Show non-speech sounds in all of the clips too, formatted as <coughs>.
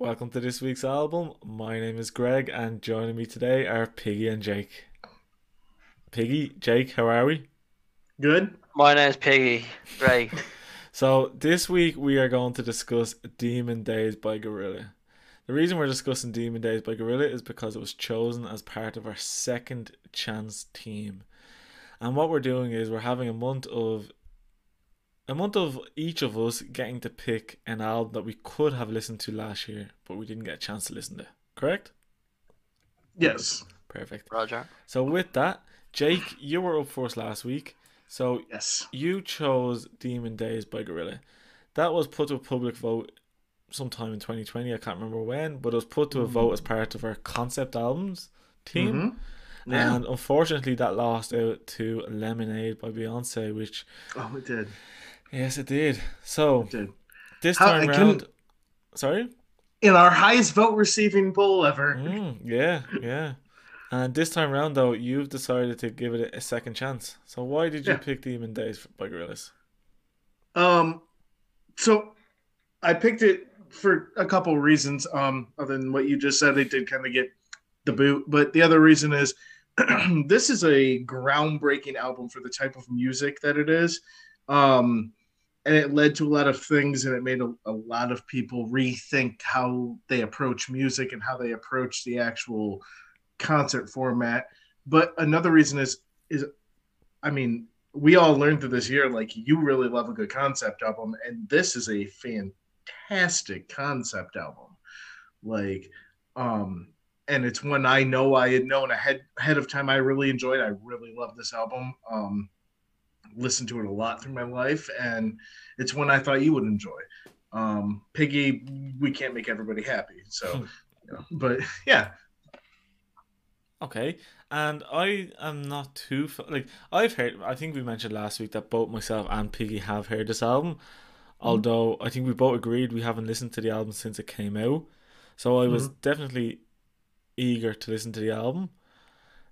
Welcome to this week's album. My name is Greg, and joining me today are Piggy and Jake. Piggy, Jake, how are we? Good. My name is Piggy. Right. <laughs> <laughs> So, this week we are going to discuss Demon Days by Gorillaz. The reason we're discussing Demon Days by Gorillaz is because it was chosen as part of our second chance team. And what we're doing is we're having a month of a month of each of us getting to pick an album that we could have listened to last year, but we didn't get a chance to listen to. Correct? Yes. Perfect. Roger. So with that, Jake, you were up first last week. So Yes. you chose Demon Days by Gorillaz. That was put to a public vote sometime in 2020. I can't remember when, but it was put to a vote as part of our concept albums team. Mhm. Yeah. And unfortunately, that lost out to Lemonade by Beyonce, which oh, it did. Yes, it did. So It did. this How- time couldn't- round, sorry. In our highest vote receiving poll ever. Mm, yeah, yeah. And this time round, though, you've decided to give it a second chance. So why did you Yeah. pick Demon Days by Gorillaz? Um, so I picked it for a couple reasons. Um, other than what you just said, it did kind of get the boot. But the other reason is <clears throat> this is a groundbreaking album for the type of music that it is. Um, and it led to a lot of things, and it made a, a lot of people rethink how they approach music and how they approach the actual concert format. But another reason is is I mean, we all learned through this year like you really love a good concept album, and this is a fantastic concept album. Like, um, and it's one I know I had known ahead ahead of time. I really enjoyed. I really love this album. Um, listened to it a lot through my life, and it's one I thought you would enjoy. Um, Piggy, we can't make everybody happy, so, you know, but <laughs> yeah, Okay, and I am not too like I've heard. I think we mentioned last week that both myself and Piggy have heard this album. Although I think we both agreed we haven't listened to the album since it came out, so I was definitely eager to listen to the album.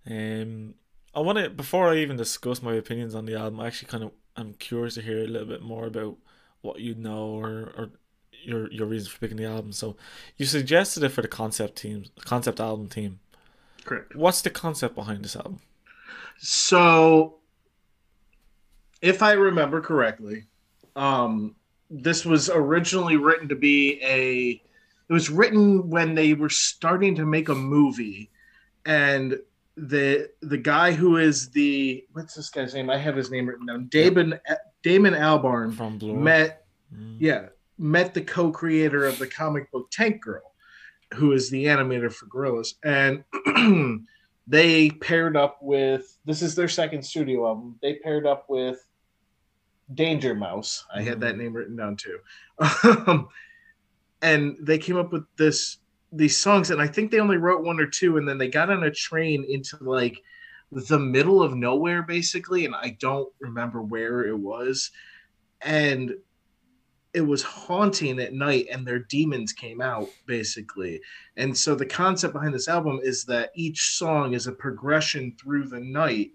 Um, I want to before I even discuss my opinions on the album. I actually kind of I'm curious to hear a little bit more about what you know or or your your reasons for picking the album. So you suggested it for the concept team, concept album team. correct. What's the concept behind this album? So, if I remember correctly, um, this was originally written to be a. It was written when they were starting to make a movie, and the the guy who is the what's this guy's name? I have his name written down. Damon Damon Albarn From Blur. met Mm. yeah met the co-creator of the comic book Tank Girl, who is the animator for Gorillaz, and <clears throat> they paired up with this is their second studio album. They paired up with Danger Mouse. I had that name written down too, <laughs> um, and they came up with this these songs, and I think they only wrote one or two, and then they got on a train into like the middle of nowhere basically and i don't remember where it was. And it was haunting at night and their demons came out basically. And so the concept behind this album is that each song is a progression through the night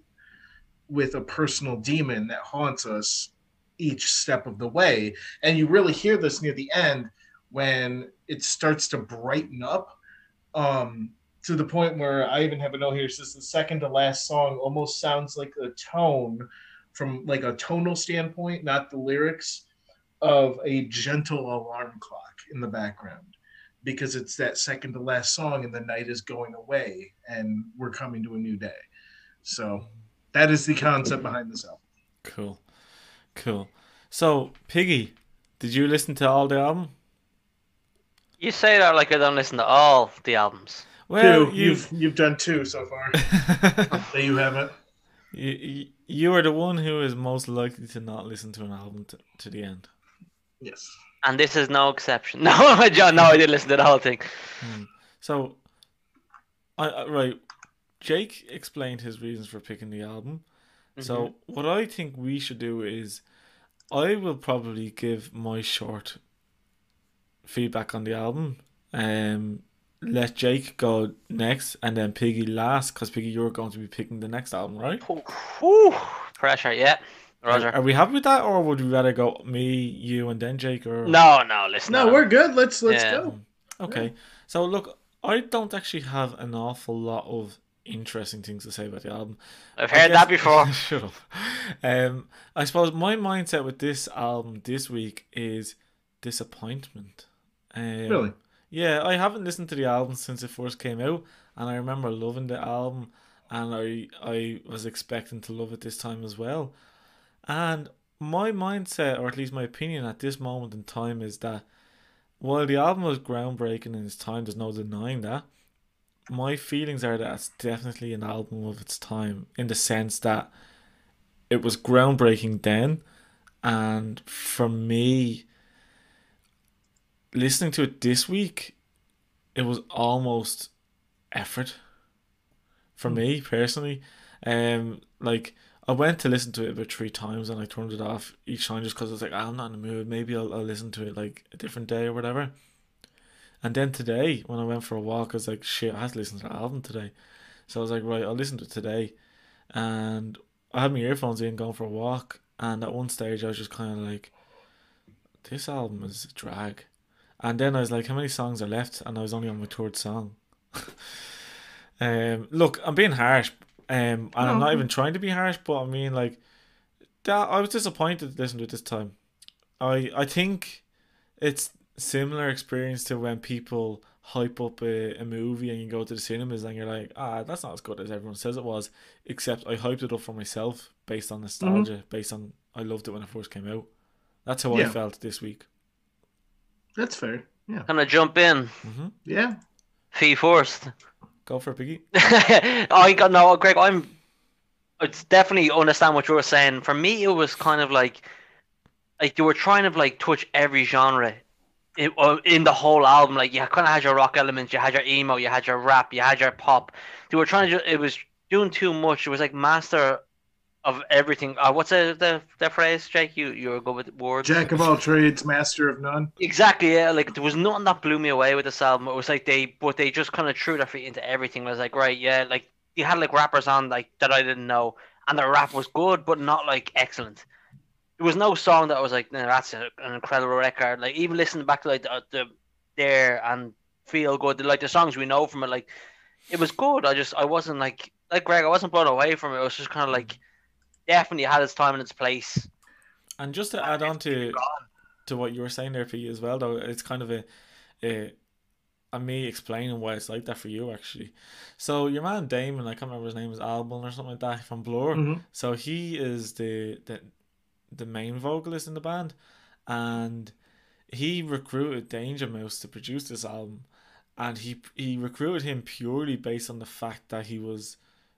with a personal demon that haunts us each step of the way. And you really hear this near the end when it starts to brighten up um to the point where i even have a note here it says the second to last song almost sounds like a tone from like a tonal standpoint not the lyrics of a gentle alarm clock in the background because it's that second to last song and the night is going away and we're coming to a new day. So that is the concept behind this album. Cool. Cool. So, Piggy, did you listen to all the album? You say that like I don't listen to all the albums. Well, two, you've you've done two so far <laughs> that you haven't. you, you you are the one who is most likely to not listen to an album to, to the end. Yes. And this is no exception. <laughs> No, John, no, I did listen to the whole thing. Hmm. So, I, I right, Jake explained his reasons for picking the album. So, mm-hmm. what I think we should do is, I will probably give my short feedback on the album. Um, let Jake go next, and then Piggy last, because Piggy, you're going to be picking the next album, right? Whew, pressure, yeah. Roger. Are, are we happy with that, or would we rather go me, you, and then Jake? Or No, no, listen. No, we're good. Let's let's Yeah. go. Okay. So look, I don't actually have an awful lot of interesting things to say about the album. I've heard guess- that before. <laughs> Shut up. Um, I suppose my mindset with this album this week is disappointment. Um, Really? Yeah, I haven't listened to the album since it first came out, and I remember loving the album, and I I was expecting to love it this time as well. And my mindset, or at least my opinion at this moment in time, is that while the album was groundbreaking in its time, there's no denying that. My feelings are that it's definitely an album of its time in the sense that it was groundbreaking then, and for me, listening to it this week, it was almost effort for me personally. Um, like I went to listen to it about three times and I turned it off each time just because I was like, "Ah, I'm not in the mood. Maybe I'll, I'll listen to it like a different day or whatever. And then today, when I went for a walk, I was like, shit, I have to listen to the album today. So I was like, right, I'll listen to it today. And I had my earphones in going for a walk. And at one stage, I was just kind of like, this album is a drag. And then I was like, how many songs are left? And I was only on my third song. <laughs> um, look, I'm being harsh. Um, and I'm not even trying to be harsh, but I mean, like, that I was disappointed to listen to it this time. I I think it's similar experience to when people hype up a, a movie and you go to the cinemas and you're like, ah, that's not as good as everyone says it was. Except I hyped it up for myself based on nostalgia, based on I loved it when it first came out. That's how I felt this week. That's fair. Yeah. Can I jump in? hmm Yeah. Fee first. Go for it, Piggy. <laughs> I got no, Greg. I'm. It's definitely understand what you were saying. For me, it was kind of like, like you were trying to like touch every genre, in, uh, in the whole album. Like you kind of had your rock elements, you had your emo, you had your rap, you had your pop. They were trying to. It was doing too much. It was like master of everything. Uh, what's the the, the phrase, Jake? You you were good with words. Jack of all trades, master of none. Exactly, yeah. Like there was nothing that blew me away with this album. It was like they, but they just kind of threw their feet into everything. I was like, right, yeah. Like you had like rappers on like that I didn't know, and the rap was good, but not like excellent. There was no song that I was like, no, that's a, an incredible record. Like even listening back to like the, the there and feel good, like the songs we know from it, like it was good. I just I wasn't like like Greg, I wasn't blown away from it. It was just kind of like definitely had its time and its place. And just to add on to to what you were saying there, Piggy, as well, though, it's kind of a, a, a me explaining why it's like that for you, actually. So your man Damon, I can't remember his name, is Albon or something like that from Blur. Mhm. So he is the, the the main vocalist in the band, and he recruited Danger Mouse to produce this album, and he he recruited him purely based on the fact that he was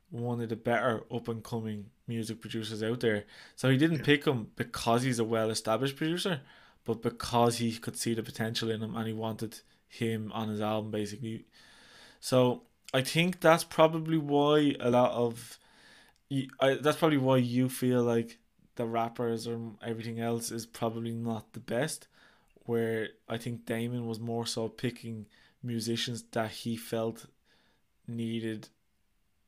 one of the better up and coming music producers out there. So he didn't pick him because he's a well established producer, but because he could see the potential in him and he wanted him on his album basically. So I think that's probably why a lot of you, I, that's probably why you feel like the rappers or everything else is probably not the best. Where I think Damon was more so picking musicians that he felt needed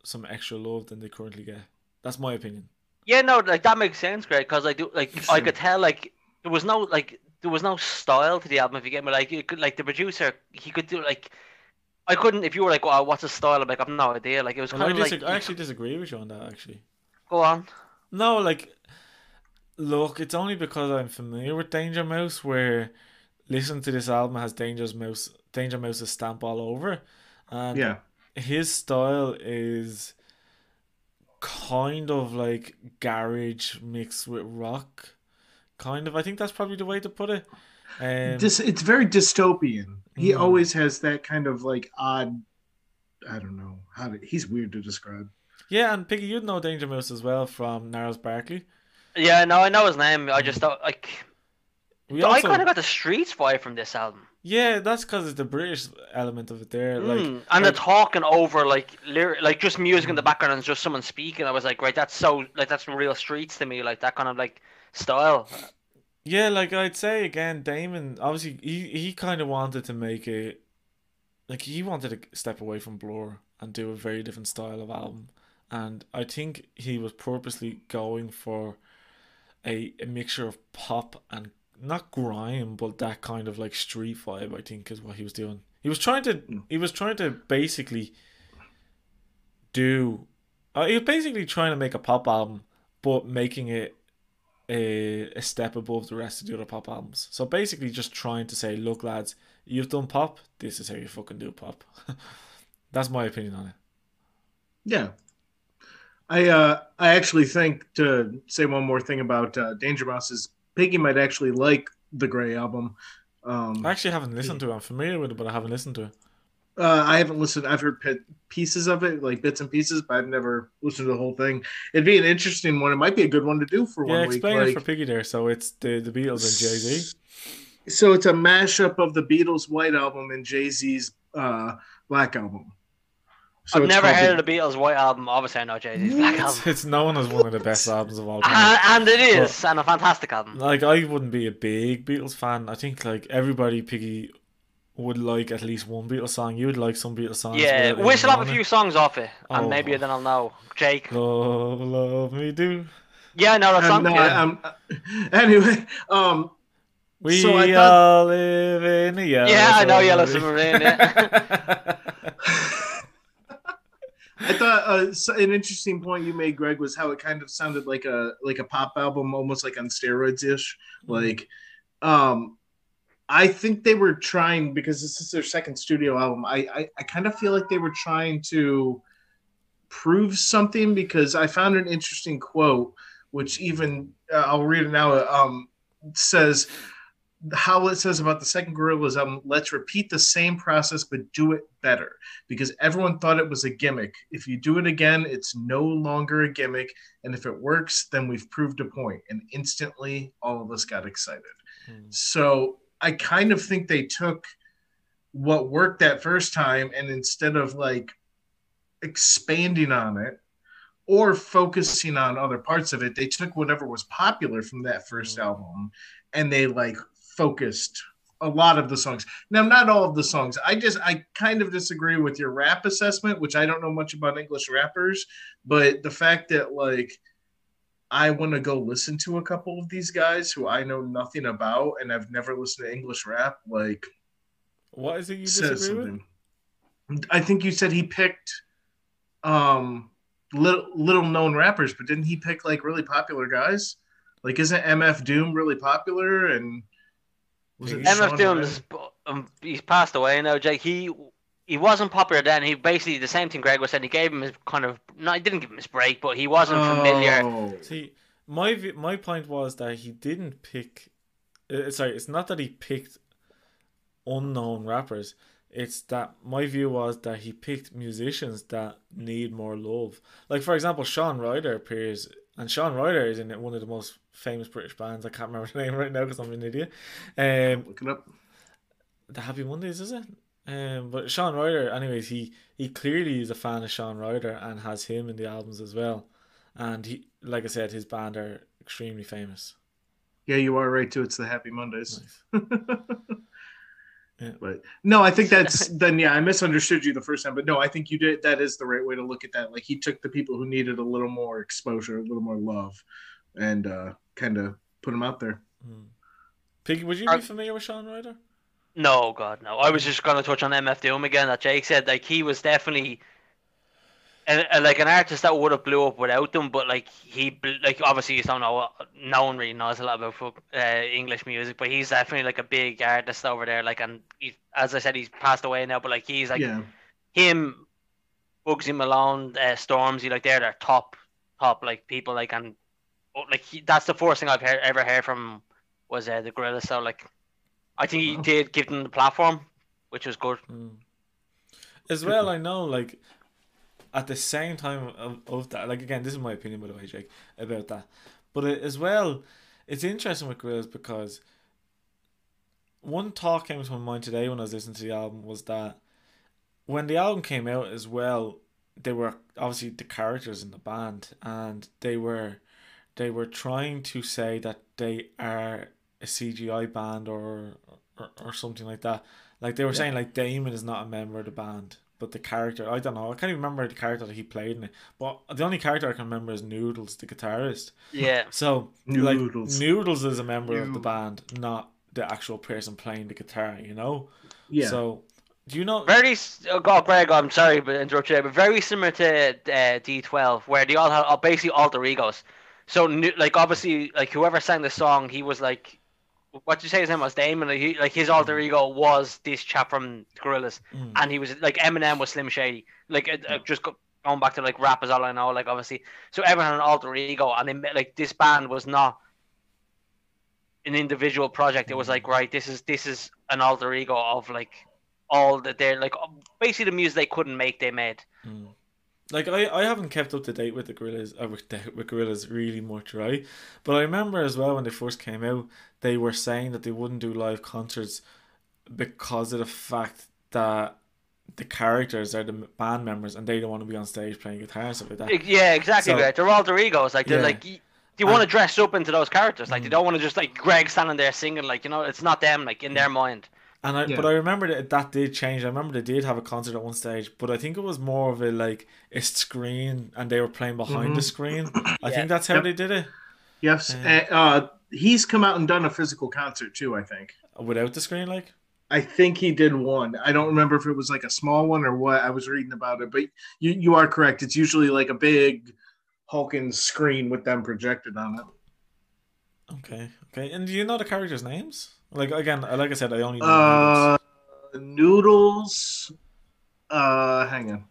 some extra love than they currently get. That's my opinion. Yeah, no, like that makes sense, Greg. Because I do like I could tell like there was no like there was no style to the album. If you get me, like you could like the producer, he could do like I couldn't. If you were like, "Oh, what's the style?" I'm like, I've no idea. Like it was Well, I, kind of like. I actually disagree with you on that. Actually, Go on. no, like, look, it's only because I'm familiar with Danger Mouse where listening to this album has Danger Mouse, Danger Mouse's stamp all over, and Yeah. His style is kind of like garage mixed with rock, kind of. I think that's probably the way to put it. Um, Dis- it's very dystopian. He Mm. always has that kind of like odd. I don't know how to. He's weird to describe. yeah, and Piggy, you'd know Danger Mouse as well from Gnarls Barkley. Yeah, no, I know his name. I just thought like We I kind of got the Streets vibe from this album. Yeah, that's because it's the British element of it there. Like, Mm, and like- the talking over like lyric, like just music in the background and just someone speaking. I was like, right, that's so like that's real streets to me. Like that kind of like style. Yeah, like I'd say again, Damon obviously he he kind of wanted to make it like he wanted to step away from Blur and do a very different style of album, and I think he was purposely going for a, a mixture of pop and not grime, but that kind of like street vibe. I think is what he was doing. He was trying to Mm. he was trying to basically do. Uh, he was basically trying to make a pop album, but making it a, a step above the rest of the other pop albums. So basically, just trying to say, look, lads, you've done pop. This is how you fucking do pop. <laughs> That's my opinion on it. Yeah. I uh I actually think to say one more thing about uh, Danger Mouse is Piggy might actually like the Grey album. Um, I actually haven't listened to it. I'm familiar with it, but I haven't listened to it. uh, I haven't listened. I've heard pi- pieces of it, like bits and pieces, but I've never listened to the whole thing. It'd be an interesting one. It might be a good one to do for Yeah, one week. Yeah, explain like- it for Piggy there. So it's the the Beatles and Jay Z. So it's a mashup of the Beatles' White album and Jay Z's uh, Black album. So I've never heard of the Beatles' White Album. Obviously, I know Jay Z's Black Album. It's known as one of the best albums of all time. And, and it is, and a fantastic album. Like I wouldn't be a big Beatles fan. I think like everybody Piggy would like at least one Beatles song. You would like some Beatles songs. Yeah, whistle we even shall have a few songs off it, and Oh. maybe then I'll know. Jake. Love, love me do. Yeah, I know that Um, song. no, yeah. um, anyway, um, We So I thought- all live in a yellow. Yeah, I know Yellow Submarine. Submarine, <laughs> <laughs> I thought uh, an interesting point you made, Greg, was how it kind of sounded like a like a pop album, almost like on steroids ish. Like, um, I think they were trying because this is their second studio album. I, I I kind of feel like they were trying to prove something because I found an interesting quote, which even uh, I'll read it now. Um, says how it says about the second Gorillaz album, let's repeat the same process but do it better because everyone thought it was a gimmick. If you do it again, it's no longer a gimmick. And if it works, then we've proved a point. And instantly, all of us got excited. Hmm. So I kind of think they took what worked that first time and instead of like expanding on it or focusing on other parts of it, they took whatever was popular from that first Mm. album and they like focused a lot of the songs. Now, not all of the songs. I just I kind of disagree with your rap assessment, which I don't know much about English rappers, but the fact that like I want to go listen to a couple of these guys who I know nothing about and I've never listened to English rap, like What is it you disagree with? something. I think you said he picked um little little known rappers, but didn't he pick like really popular guys? Like isn't MF Doom really popular and was it MF Sean MF Doom, Ryan? is- um, he's passed away now, Jake. He he wasn't popular then. He basically the same thing Greg was saying. He gave him his kind of no, he didn't give him his break, but he wasn't familiar. Oh. See, my my point was that he didn't pick. Uh, sorry, it's not that he picked unknown rappers. It's that my view was that he picked musicians that need more love. Like for example, Shaun Ryder appears, and Shaun Ryder is in one of the most famous British bands. I can't remember <laughs> the name right now because I'm an idiot. Um, Look it up. the Happy Mondays, is it? Um, but Shaun Ryder, anyways, he he clearly is a fan of Shaun Ryder and has him in the albums as well. And he, like I said, his band are extremely famous. Yeah, you are right too. It's the Happy Mondays. Nice. <laughs> Yeah. But no, I think that's <laughs> then yeah, I misunderstood you the first time, but no, I think you did that is the right way to look at that. Like he took the people who needed a little more exposure, a little more love, and uh kind of put them out there. Hmm. Piggy, would you Are- be familiar with Shaun Ryder? No, God, no. I was just going to touch on MF Doom again. That Jake said, like he was definitely, a, a- like an artist that would have blew up without them. But like he, like obviously you don't know. No one really knows a lot about uh, English music, but he's definitely like a big artist over there. Like, and he, as I said, he's passed away now. But like he's like yeah. him, Bugsy Malone, uh, Stormzy, like they're their top, top like people. Like and oh, like he, that's the first thing I've heard, ever heard from was uh, the Gorilla. So like, I think he did give them the platform, which was good. Hmm. As well, I know, like, at the same time of, of that, like, again, this is my opinion, by the way, Jake, about that. But it, as well, it's interesting with Gorillaz because one thought came to my mind today when I was listening to the album was that when the album came out as well, they were obviously the characters in the band, and they were they were trying to say that they are a CGI band or or, or something like that. Like they were Yeah. saying, like Damon is not a member of the band, but the character I don't know. I can't even remember the character that he played in it. But the only character I can remember is Noodles, the guitarist. Yeah. <laughs> So Noodles. like Noodles is a member of the band, not the actual person playing the guitar. You know. Yeah. So do you know? Very, s- oh God, Greg, I'm sorry but interrupt you but very similar to uh, D12, where they all have are basically alter egos. So, like, obviously, like whoever sang the song, he was like, what you say his name was Damon? Like, he, like his alter ego was this chap from Gorillaz, Mm. and he was like Eminem was Slim Shady. Like, it, uh, just go, going back to like rap is all I know. Like, obviously, so everyone had an alter ego, and they like this band was not an individual project. It was like, right, this is this is an alter ego of like all that they're like basically the music they couldn't make they made. Mm. Like I, I haven't kept up to date with the Gorillaz uh, with the with Gorillaz really much, right? But I remember as well when they first came out, they were saying that they wouldn't do live concerts because of the fact that the characters are the band members and they don't want to be on stage playing guitar stuff like that. Yeah, exactly. So- right. They're alter egos. Like they're Yeah. like y- they want to dress up into those characters. Like they Mm. don't want to just like Greg standing there singing. Like you know, it's not them. Like in their mind. And I, Yeah. but I remember that that did change. I remember they did have a concert at one stage, but I think it was more of a like a screen, and they were playing behind the Mhm. screen. <coughs> I Yeah. think that's how Yep. they did it yes. Uh, uh, he's come out and done a physical concert too. I think. without the screen. Like, I think he did one. I don't remember if it was like a small one or what. I was reading about it, but you you are correct. It's usually like a big hulking screen with them projected on it. okay, okay. And do you know the characters' names? Like again, like I said, I only know. Uh, Noodles. Uh, hang on.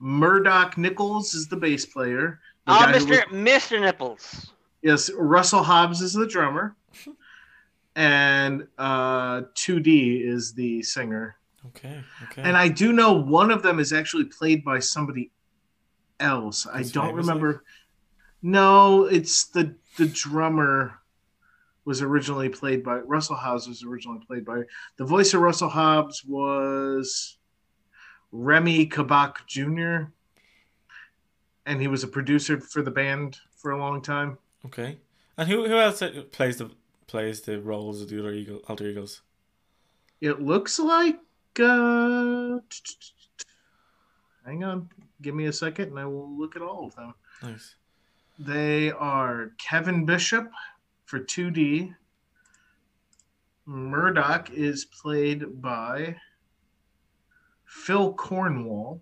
Murdoc Niccals is the bass player. The Ah, Mister was- Mister Nipples. yes, Russell Hobbs is the drummer, <laughs> and uh, 2D is the singer. Okay, okay. And I do know one of them is actually played by somebody else. I don't famous, remember. No, it's the the drummer was originally played by Russell Hobbs was originally played by the voice of Russell Hobbs was Remi Kabaka Jr. and he was a producer for the band for a long time. okay. And who who else uh, plays the plays the roles of the other eagle, alter egos? It looks like uh hang on, give me a second and I will look at all of them. Nice. They are Kevin Bishop for 2D. Murdoc is played by Phil Cornwell.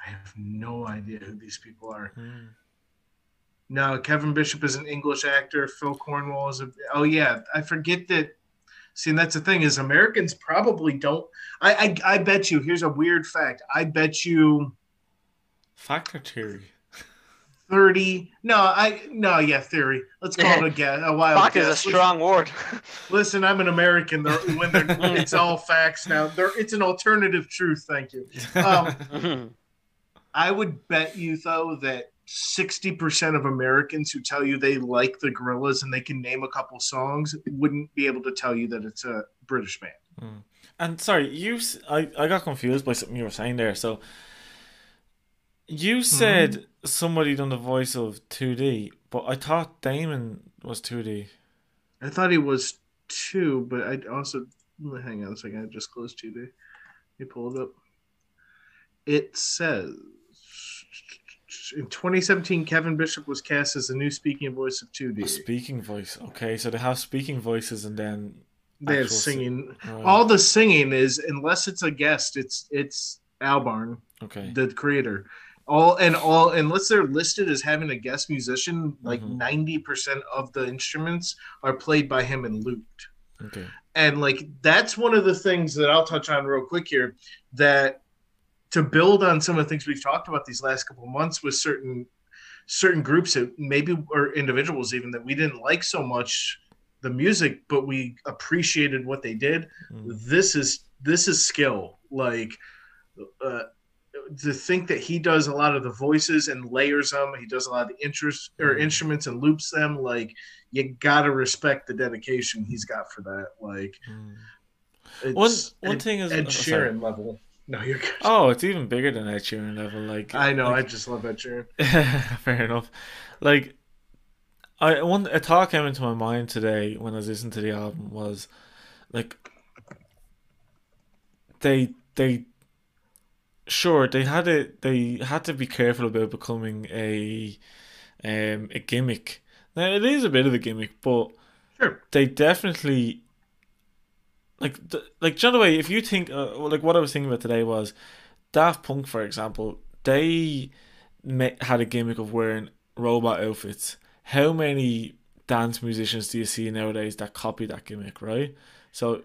I have no idea who these people are. Hmm. No, Kevin Bishop is an English actor. Phil Cornwell is a. Oh yeah, I forget that. See, and that's the thing is Americans probably don't. I I, I bet you. Here's a weird fact. I bet you Fact or theory? Thirty. No, I no. Yeah, theory. Let's call it a <laughs> guess. A wild Fuck is a strong word. <laughs> Listen, I'm an American. They're, when they're, <laughs> it's all facts now. They're, it's an alternative truth. Thank you. Um, I would bet you though that sixty percent of Americans who tell you they like the Gorillaz and they can name a couple songs wouldn't be able to tell you that it's a British band. Hmm. And sorry, you. s- I I got confused by something you were saying there. So you hmm? said somebody done the voice of two D, but I thought Damon was two D. I thought he was two, but I also hang on a second. I just closed two D. Let me pull it up. It says in 2017, Kevin Bishop was cast as the new speaking voice of 2D. Speaking voice. Okay, so they have speaking voices and then They have actual si- singing. Right. All the singing is, unless it's a guest, it's it's Albarn, okay. the creator. All and all, unless they're listed as having a guest musician, like Mhm. 90 percent of the instruments are played by him and looped. Okay. and like that's one of the things that I'll touch on real quick here that to build on some of the things we've talked about these last couple of months with certain certain groups that maybe or individuals even that we didn't like so much the music but we appreciated what they did Mm. this is this is skill like uh, to think that he does a lot of the voices and layers them he does a lot of the interest or Mhm. instruments and loops them like you gotta respect the dedication he's got for that like Mm. One one Ed, thing is Ed oh. Sheeran level no you're good Oh, it's even bigger than Ed Sheeran level. Like I know like- I just love Ed Sheeran <laughs> Fair enough. Like, I one a thought came into my mind today when I was listening to the album was like they they sure they had to they had to be careful about becoming a um a gimmick. Now it is a bit of a gimmick, but Sure. they definitely like like John away. If you think uh, like what I was thinking about today was Daft Punk, for example, they ma- had a gimmick of wearing robot outfits. How many dance musicians do you see nowadays that copy that gimmick, right? So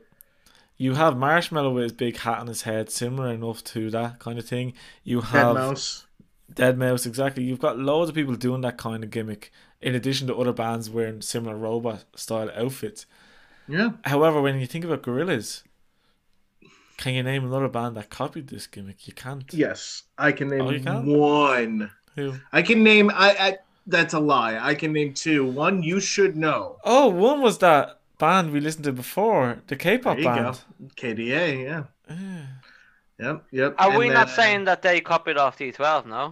you have Marshmello with his big hat on his head, similar enough to that kind of thing. You have Deadmau5. Dead Mouse, exactly. You've got loads of people doing that kind of gimmick, in addition to other bands wearing similar robot style outfits. Yeah. However, when you think about Gorillaz, can you name another band that copied this gimmick? You can't. Yes. I can name Oh, can? one. Who? I can name I, I that's a lie. I can name two. One you should know. Oh, one was that band we listened to before, the K-pop There you band. K/DA, yeah. Eh. Yep, yep. Are And we not then- saying that they copied off D12? No.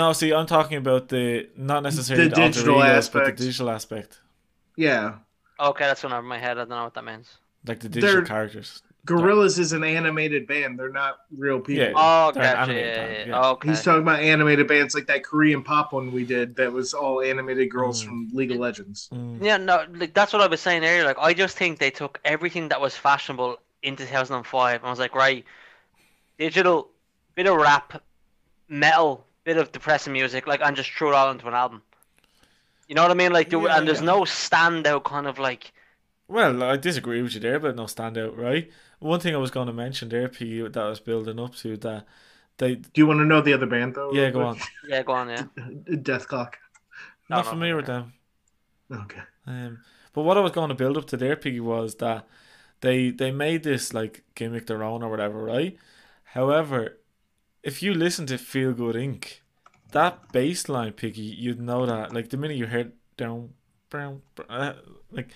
No, see, I'm talking about the not necessarily The the, alter digital egos, but the aspect. digital aspect, Yeah. Okay, that's one over my head. I don't know what that means. like the digital They're- characters. Gorillaz is an animated band. They're not real people. Yeah. Oh, They're gotcha. Yeah, band, yeah, yeah. Okay. He's talking about animated bands like that Korean pop one we did that was all animated girls Mm. from League of Legends. Mm. Yeah, no, like that's what I was saying earlier. Like, I just think they took everything that was fashionable in 2005 and was like, right, digital, bit of rap, metal, bit of depressing music, like, and just threw it all into an album. You know what I mean? Like, there, Yeah, and there's yeah. no standout kind of like. Well, I disagree with you there, but no standout, right? One thing I was going to mention there, P, that I was building up to that they. Do you want to know the other band though? Yeah, go on. Yeah, go on, yeah. <laughs> Dethklok. No, Not no, familiar with them. Okay. Um, but what I was going to build up to there, Piggy, was that they they made this like gimmick their own or whatever, right? However, if you listen to Feel Good Inc., that bass line, Piggy, you'd know that. Like the minute you heard down, brown, uh, like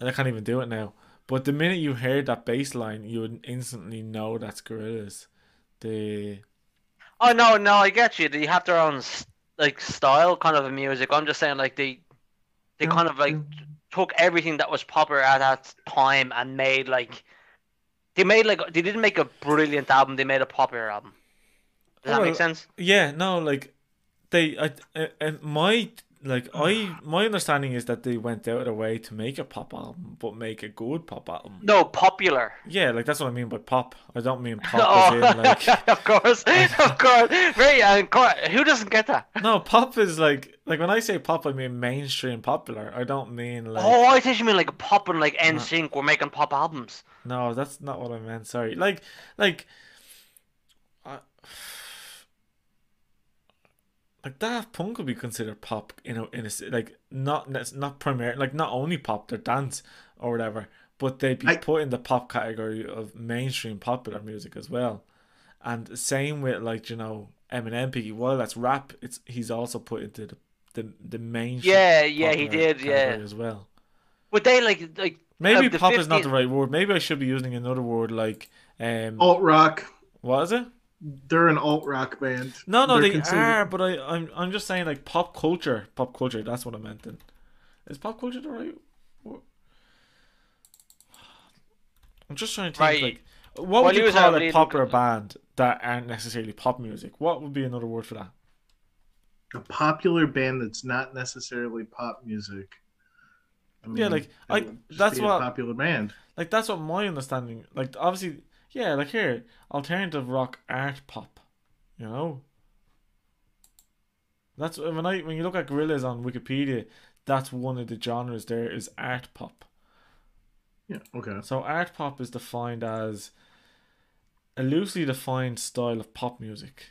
I can't even do it now. But the minute you heard that bass line, you would instantly know that's Gorillaz. The Oh no, no, I get you. They have their own like style, kind of a music. I'm just saying, like they, they Yeah, kind of like yeah. took everything that was popular at that time and made like, they made like they didn't make a brilliant album. They made a popular album. Does that make sense? Yeah, no, like they, I, I, and my like <sighs> I, my understanding is that they went out of their way to make a pop album, but make a good pop album. No, popular. Yeah, like that's what I mean by pop. I don't mean <laughs> pop Oh, in like <laughs> of course, <laughs> of course. Very, uh, who doesn't get that? no, pop is like like when I say pop, I mean mainstream popular. I don't mean like Oh, I thought you mean like pop and like NSYNC. We're making pop albums. no, that's not what I meant. Sorry, like like. I like Daft Punk would be considered pop, you know, in a like not not primary, like not only pop, they're dance or whatever, but they'd be I- put in the pop category of mainstream popular music as well. And same with like you know Eminem, Piggy. While that's rap, it's he's also put into the the, the mainstream. Yeah, yeah, he did. Yeah, as well. but they like like Maybe the pop is not the right word. Maybe I should be using another word like um. Alt rock. What is it? They're an alt rock band. No, no, They're they considered- are, but I, I'm, I'm just saying like pop culture, pop culture. That's what I meant. Then, is pop culture the right? I'm just trying to think. Right. Like, what Well, would you you was call a leading- popular band that aren't necessarily pop music? What would be another word for that? A popular band that's not necessarily pop music. I Yeah, like, it I- that's be a what- popular band. Like that's what my understanding. Like obviously, yeah. Like here, alternative rock, art pop. You know. That's when I when you look at Gorillaz on Wikipedia, that's one of the genres. There is art pop. Yeah. Okay. So art pop is defined as a loosely defined style of pop music.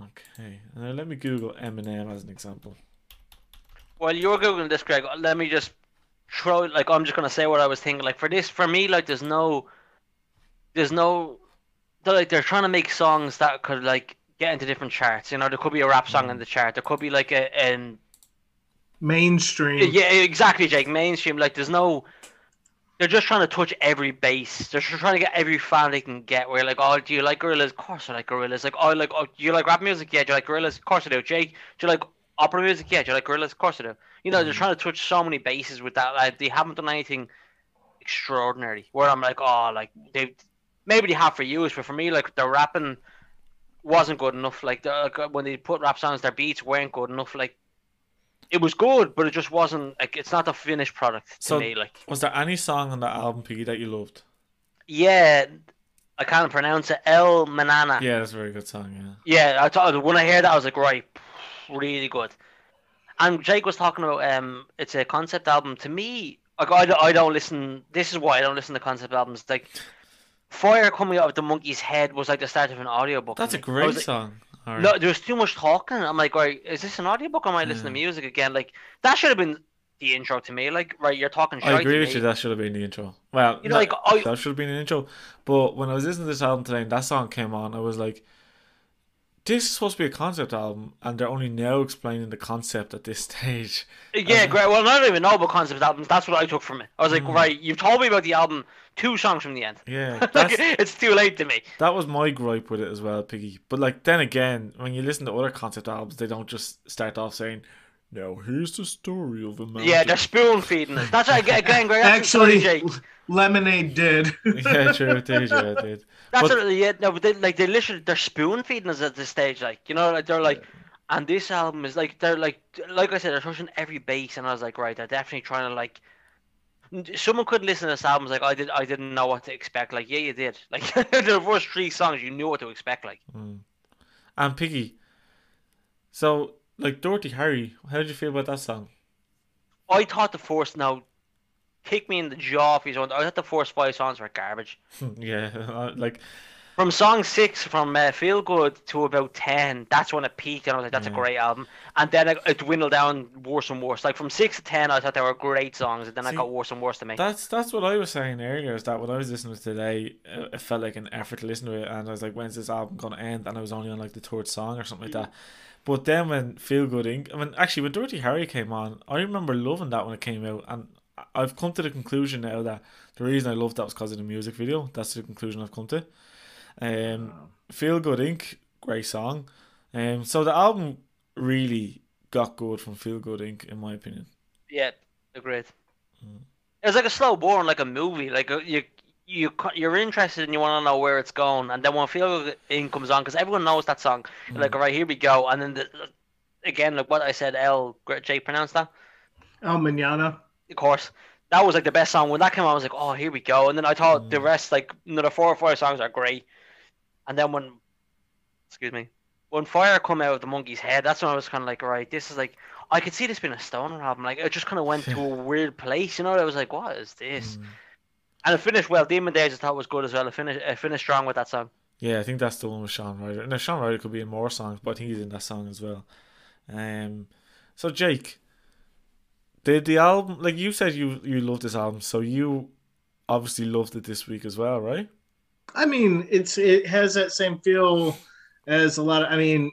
Okay, now let me Google Eminem as an example. While you're googling this, Greg, let me just throw like I'm just gonna say what I was thinking. Like for this, for me, like there's no, there's no, they're like they're trying to make songs that could like get into different charts. You know, there could be a rap song in the chart. There could be like a an Mainstream. yeah, exactly, Jake. Mainstream. Like there's no. They're just trying to touch every base. They're just trying to get every fan they can get. Where like, oh, do you like Gorillaz? Of course I like Gorillaz. Like, oh, like, oh, do you like rap music? Yeah. Do you like Gorillaz? Of course I do. Jake, do you like opera music? Yeah. Do you like Gorillaz? Of course I do. You know, they're mm-hmm. trying to touch so many bases with that. Like, they haven't done anything extraordinary. Where I'm like, oh, like they maybe they have for years, but for me, like they're rapping wasn't good enough. Like the, uh, when they put rap songs, their beats weren't good enough. Like it was good, but it just wasn't like it's not the finished product to So- me. Like Was there any song on that album, Piggy, that you loved? yeah, I can't pronounce it. El Mañana. Yeah, that's a very good song. Yeah. Yeah, I thought when I heard that, I was like, right, really good. And Jake was talking about um, it's a concept album. To me, like I, I don't listen. This is why I don't listen to concept albums. Like fire coming out of the monkey's head was like the start of an audiobook. That's a to me. I great like, song. Alright. No, there was too much talking. I'm like, right, is this an audiobook? Or am I listening to music again? Like that should have been the intro to me. Like, right, you're talking. I agree to with me. you. That should have been the intro. Well, You know, not- like I, that should have been an intro. But when I was listening to this album today and that song came on, I was like, this is supposed to be a concept album, and they're only now explaining the concept at this <laughs> stage. Yeah, Uh, great. Well, I don't even know about concept albums. That's what I took from it. I was like, Mm. right, you've told me about the album two songs from the end. Yeah, <laughs> like, <laughs> it's too late to me. that was my gripe with it as well, Piggy. But like then again, when you listen to other concept albums, they don't just start off saying, "Now here's the story of a mountain." Yeah, they're spoon feeding us. That's what I get again, Greg. That's Actually, Jake. Lemonade did. <laughs> yeah, true, it did, yeah, it did. That's but- what, yeah, no, but they, like they literally they're spoon feeding us at this stage, like you know, like they're like, and this album is like they're like, like I said, they're touching every base, and I was like, right, they're definitely trying to like. Someone could listen to this album like, I did, I didn't know what to expect. Like, yeah, you did. <laughs> Like the first three songs, you knew what to expect. Like, Mm. And Piggy. So, like Dirty Harry, how did you feel about that song? I thought the first now, kick me in the jaw if he's on. I thought the first five songs were garbage. <laughs> yeah, uh, like From song six, from uh, Feel Good to about ten, that's when it peaked, and I was like, "That's Yeah. a great album." And then it, it dwindled down worse and worse. Like from six to ten, I thought they were great songs, and then See, it got worse and worse to me. that's that's what I was saying earlier. Is that when I was listening to today, it felt like an effort to listen to it, and I was like, "When's this album gonna end?" And I was only on like the third song or something like that. But then when Feel Good Inc. I mean, actually, when Dirty Harry came on, I remember loving that when it came out, and I've come to the conclusion now that the reason I loved that was because of the music video. That's the conclusion I've come to. Um, Feel Good Inc. Great song. Um, so the album really got good from Feel Good Inc. In my opinion. Yeah, agreed. Mm. It was like a slow burn, like a movie. Like uh, you, you, you're interested and you want to know where it's going, and then when Feel Good In comes on, because everyone knows that song, you're like, Mm. all right, here we go, and then the, again, like what I said, L, Jay pronounced that. El Mañana. Of course. That was like the best song. When that came out, I was like, oh, here we go. And then I thought the Mm. rest, like another four or five songs, are great. And then when, excuse me, when Fire come out of the monkey's head, that's when I was kind of like, right, this is like, I could see this being a stoner album. Like it just kind of went to a weird place, you know. I was like, what is this? Mm. And it finished well. Demon Days I thought was good as well. It finished, it finished strong with that song. Yeah, I think that's the one with Shaun Ryder. Now Shaun Ryder could be in more songs, but I think he's in that song as well. Um, so Jake, did the album like you said you you love this album, so you obviously loved it this week as well, right? I mean, it's it has that same feel as a lot of. I mean,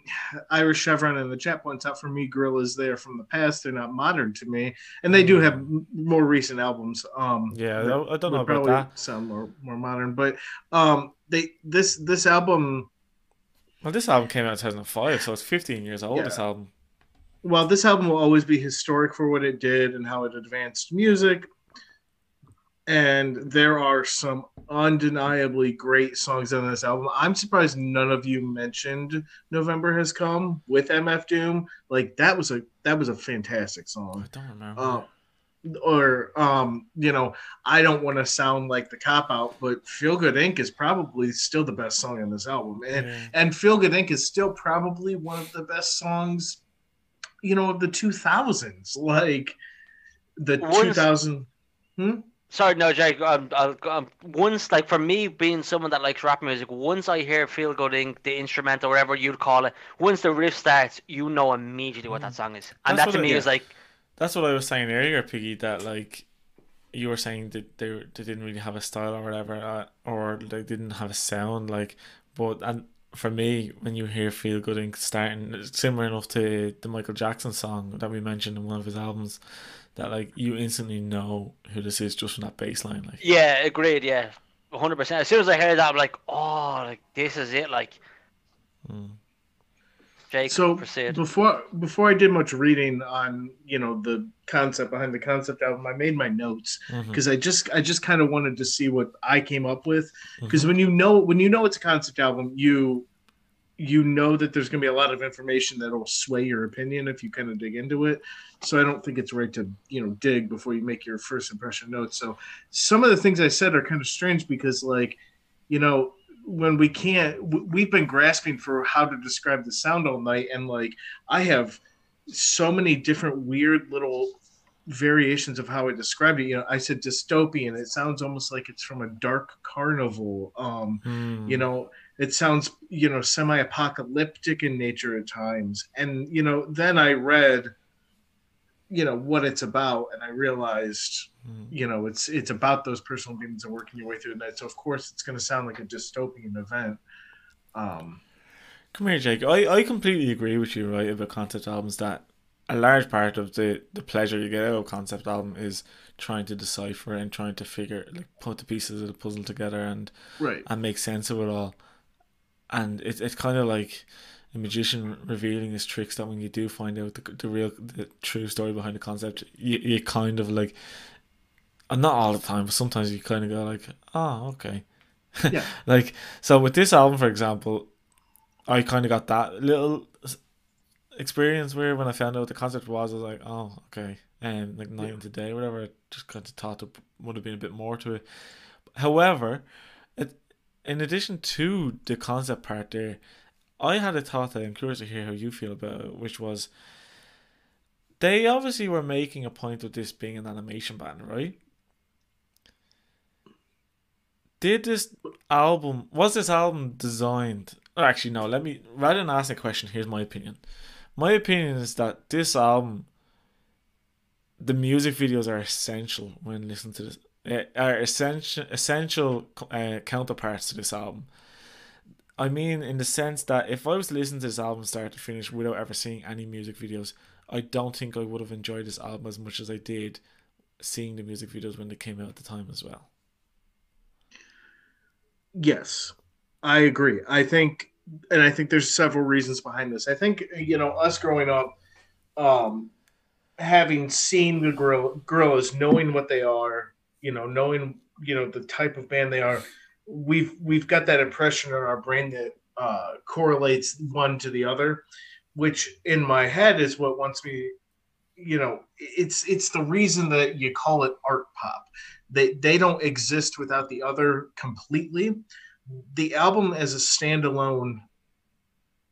Irish Chevron in the chat points out for me, Gorillaz there from the past. They're not modern to me, and they do have more recent albums. Um, Yeah, I don't- know about probably that. Sound more more modern, but um, they this this album. Well, this album came out in 2005, so it's 15 years old. Yeah. This album. Well, this album will always be historic for what it did and how it advanced music. And there are some undeniably great songs on this album. I'm surprised none of you mentioned "November Has Come" with MF Doom. Like that was a that was a fantastic song. I don't remember. Uh, or um, you know, I don't want to sound like the cop out, but "Feel Good Inc." is probably still the best song on this album, and Yeah. and Feel Good Inc. is still probably one of the best songs, you know, of the 2000s. Like the What is- 2000. Sorry, no, Jake. Um, I'll, um, once, like for me, being someone that likes rap music, once I hear "Feel Good Inc," the instrumental, or whatever you'd call it, once the riff starts, you know immediately what that song is, and That's that to what it- me is like, That's what I was saying earlier, Piggy. That like you were saying that they they didn't really have a style or whatever, uh, or they didn't have a sound. Like, but and for me, when you hear "Feel Good" Inc. starting, it's similar enough to the Michael Jackson song that we mentioned in one of his albums. That like you instantly know who this is just from that bass line. Like, yeah, agreed, yeah, hundred percent. As soon as I heard that, I'm like, oh, like this is it, like mm, Jake. So proceed. before before I did much reading on you know the concept behind the concept album, I made my notes mm-hmm. because I just I just kind of wanted to see what I came up with mm-hmm. because when you know when you know it's a concept album, you you know that there's going to be a lot of information that will sway your opinion if you kind of dig into it. So I don't think it's right to you know dig before you make your first impression notes. So some of the things I said are kind of strange because like you know when we can't we've been grasping for how to describe the sound all night and like I have so many different weird little variations of how I described it. You know, I said dystopian. It sounds almost like it's from a dark carnival. Um, Hmm. You know, it sounds you know semi-apocalyptic in nature at times. And you know, then I read, you know, what it's about, and I realized, Hmm. you know, it's it's about those personal demons and working your way through the night. So of course, it's going to sound like a dystopian event. Um, Come here, Jake. I, I completely agree with you, right, about concept albums that a large part of the, the pleasure you get out of a concept album is trying to decipher and trying to figure like put the pieces of the puzzle together and right. and make sense of it all. And it's it's kind of like a magician revealing his tricks that when you do find out the, the real the true story behind the concept, you, you kind of like and not all the time, but sometimes you kind of go like, oh, okay. Yeah. <laughs> like so with this album, for example, I kind of got that little experience where when I found out what the concept was, I was like, oh, okay. And like night Yeah. into day, whatever. I just kind of thought there would have been a bit more to it. However, it, in addition to the concept part there, I had a thought that I'm curious to hear how you feel about it, which was they obviously were making a point of this being an animation band, right? Did this album was this album designed? Actually, no. Let me rather than ask a question. Here's my opinion. My opinion is that this album, the music videos are essential when listening to this. eh, Are essential essential uh, counterparts to this album. I mean, in the sense that if I was to listen to this album start to finish without ever seeing any music videos, I don't think I would have enjoyed this album as much as I did seeing the music videos when they came out at the time as well. Yes, I agree. I think, and I think there's several reasons behind this. I think you know us growing up, um, having seen the gorilla, Gorillaz, knowing what they are, you know, knowing you know the type of band they are, we've we've got that impression in our brain that uh, correlates one to the other, which in my head is what wants me. You know, it's it's the reason that you call it art pop they they don't exist without the other completely. The album as a standalone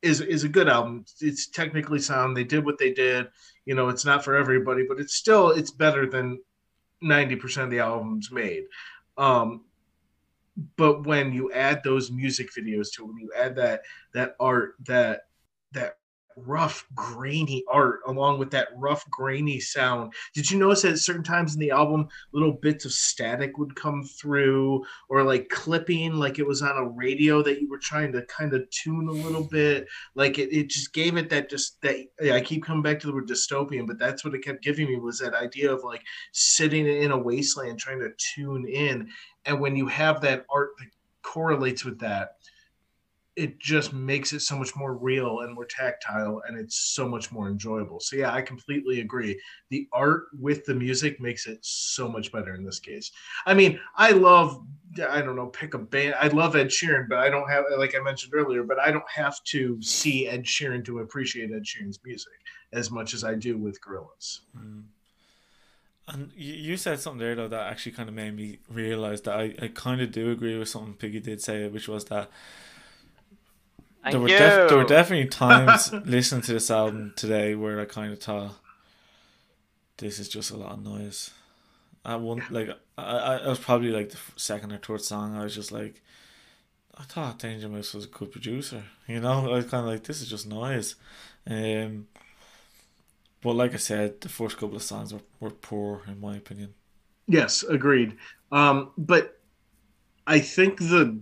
is is a good album. It's technically sound. They did what they did. You know, it's not for everybody, but it's still it's better than ninety percent of the albums made. Um, but when you add those music videos to it, when you add that that art, that that rough grainy art along with that rough grainy sound. Did you notice that at certain times in the album little bits of static would come through or like clipping like it was on a radio that you were trying to kind of tune a little bit? Like it, it just gave it that just that yeah, i keep coming back to the word dystopian but that's what it kept giving me was that idea of like sitting in a wasteland trying to tune in. And when you have that art that correlates with that it just makes it so much more real and more tactile and it's so much more enjoyable. So yeah i completely agree. The art with the music makes it so much better in this case. I mean i love i don't know pick a band i love ed sheeran but i don't have like i mentioned earlier but i don't have to see ed sheeran to appreciate ed sheeran's music as much as i do with Gorillaz Mm. And you, you said something there though that actually kind of made me realize that I, I kind of do agree with something Piggy did say, which was that Thank there were def- there were definitely <laughs> times listening to this album today where I kind of thought this is just a lot of noise. I one like I, I I was probably like the second or third song. I was just like, I thought Danger Mouse was a good producer. You know, I was kind of like this is just noise. Um, but like I said, the first couple of songs were, were poor in my opinion. Yes, agreed. Um, but I think the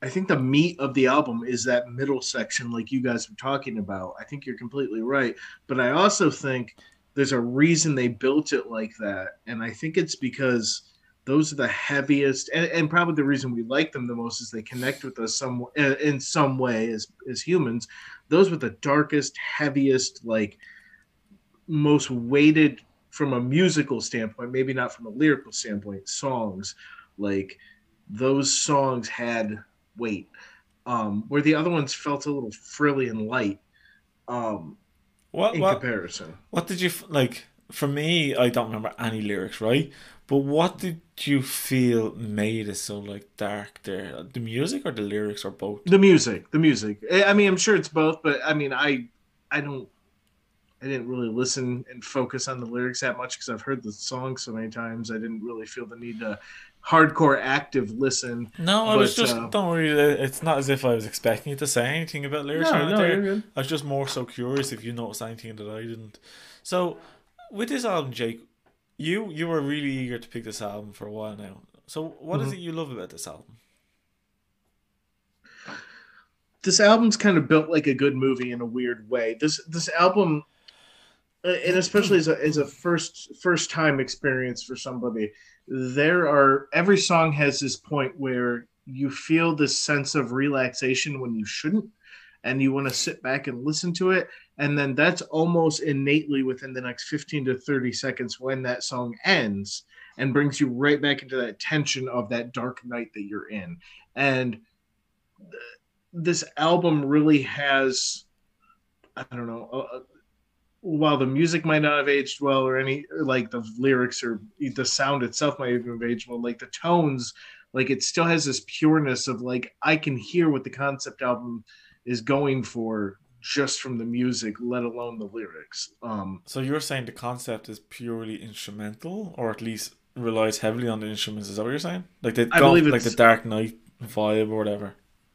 I think the meat of the album is that middle section, like you guys were talking about. I think you're completely right. But I also think there's a reason they built it like that. And I think it's because those are the heaviest and, and probably the reason we like them the most is they connect with us some in some way as as humans those were the darkest heaviest like most weighted from a musical standpoint, maybe not from a lyrical standpoint, songs like those songs had weight. um, where the other ones felt a little frilly and light um, What in what comparison. what did you like? For me, I don't remember any lyrics, right? But what did you feel made it so like dark there? The music or the lyrics or both? The music, the music. I I mean, I'm sure it's both, but I mean, I, I don't, I didn't really listen and focus on the lyrics that much because I've heard the song so many times. I didn't really feel the need to hardcore active listen. No, I was just uh, don't worry. uh, It's not as if I was expecting you to say anything about lyrics. No, no, you're good. I was just more so curious if you noticed anything that I didn't. So, with this album, Jake, you you were really eager to pick this album for a while now. So, what is Mhm. it you love about this album? this album's kind of built like a good movie in a weird way. This this album, and especially as a as a first first time experience for somebody, there are every song has this point where you feel this sense of relaxation when you shouldn't, and you want to sit back and listen to it, and then that's almost innately within the next fifteen to thirty seconds when that song ends and brings you right back into that tension of that dark night that you're in, and this album really has i don't know uh, while the music might not have aged well or any like the lyrics or the sound itself might even have aged well like the tones like it still has this pureness of like i can hear what the concept album is going for just from the music let alone the lyrics um So, you're saying the concept is purely instrumental, or at least relies heavily on the instruments? Is that what you're saying? Like the I believe like the Dark Night vibe or whatever.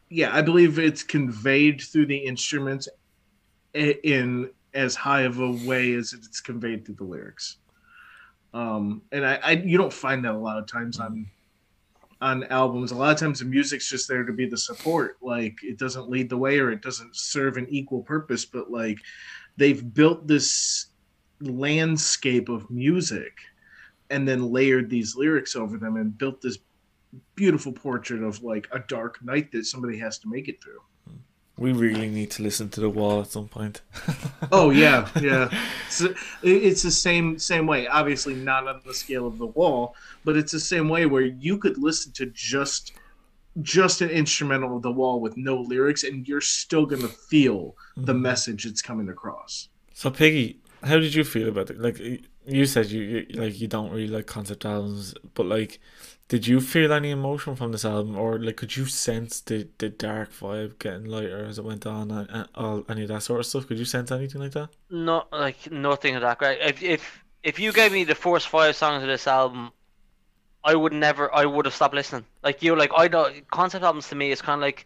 yeah i believe it's conveyed through the instruments in as high of a way as it's conveyed through the lyrics. Um and I, I you don't find that a lot of times on on albums. A lot of times the music's just there to be the support. Like it doesn't lead the way or it doesn't serve an equal purpose but like they've built this landscape of music and then layered these lyrics over them and built this beautiful portrait of like a dark night that somebody has to make it through. We really need to listen to the wall at some point. <laughs> Oh yeah, yeah. So it's the same same way. Obviously not on the scale of the wall, but it's the same way where you could listen to just just an instrumental of the wall with no lyrics and you're still going to feel the mm-hmm. message it's coming across. So Piggy, how did you feel about it? Like you said, you, you like you don't really like concept albums, but like, did you feel any emotion from this album, or like could you sense the the dark vibe getting lighter as it went on, and, all any of that sort of stuff? Could you sense anything like that? Not like nothing of that great. If if if you gave me the first five songs of this album, I would never. I would have stopped listening. Like you, like I don't. Concept albums to me is kind of like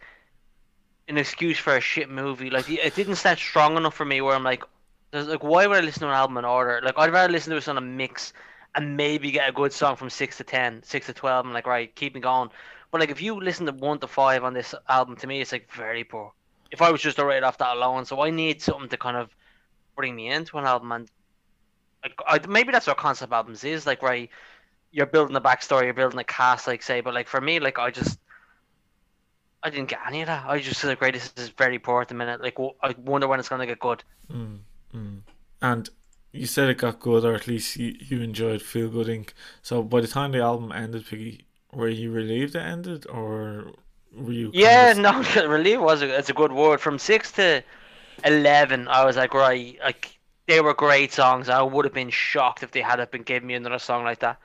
an excuse for a shit movie. Like it didn't start strong enough for me where I'm like, like why would I listen to an album in order? Like I'd rather listen to this on a mix and maybe get a good song from six to ten, six to twelve, I'm like right, keep me going. But like if you listen to one to five on this album, to me it's like very poor. If I was just to rate off that alone, so I need something to kind of bring me into an album and like I, maybe that's what concept albums is like right you're building a backstory you're building a cast like say but like for me like I just I didn't get any of that I just feel like right this is very poor at the minute like I wonder when it's gonna get good Mm, mm. And you said it got good, or at least you, you enjoyed Feel Good Inc. So by the time the album ended, Piggy, were you relieved it ended, or were you? yeah no <laughs> relief was a, it's a good word from 6 to 11 I was like right like they were great songs I would have been shocked if they had been giving me another song like that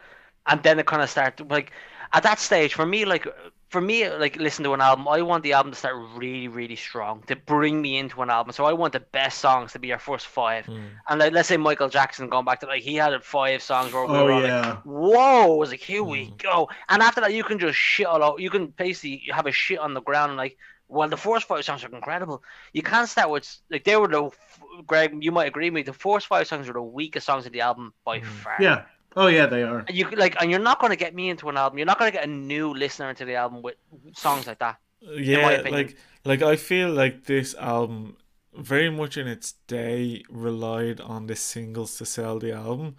and then it kind of started like at that stage for me like for me like listen to an album i want the album to start really really strong to bring me into an album so i want the best songs to be your first five Mm. and like let's say michael jackson going back to like he had five songs where we Oh were all like yeah. whoa, I was like, here we Mm. go. And after that, you can just shit all out. You can basically have a shit on the ground and like, well, the first five songs are incredible. You can't start with like they were the Greg. You might agree with me. The first five songs are the weakest songs of the album by Mm. far. Yeah. Oh yeah, they are. And you like, and you're not going to get me into an album. You're not going to get a new listener into the album with songs like that. yeah like like i feel like this album very much in its day relied on the singles to sell the album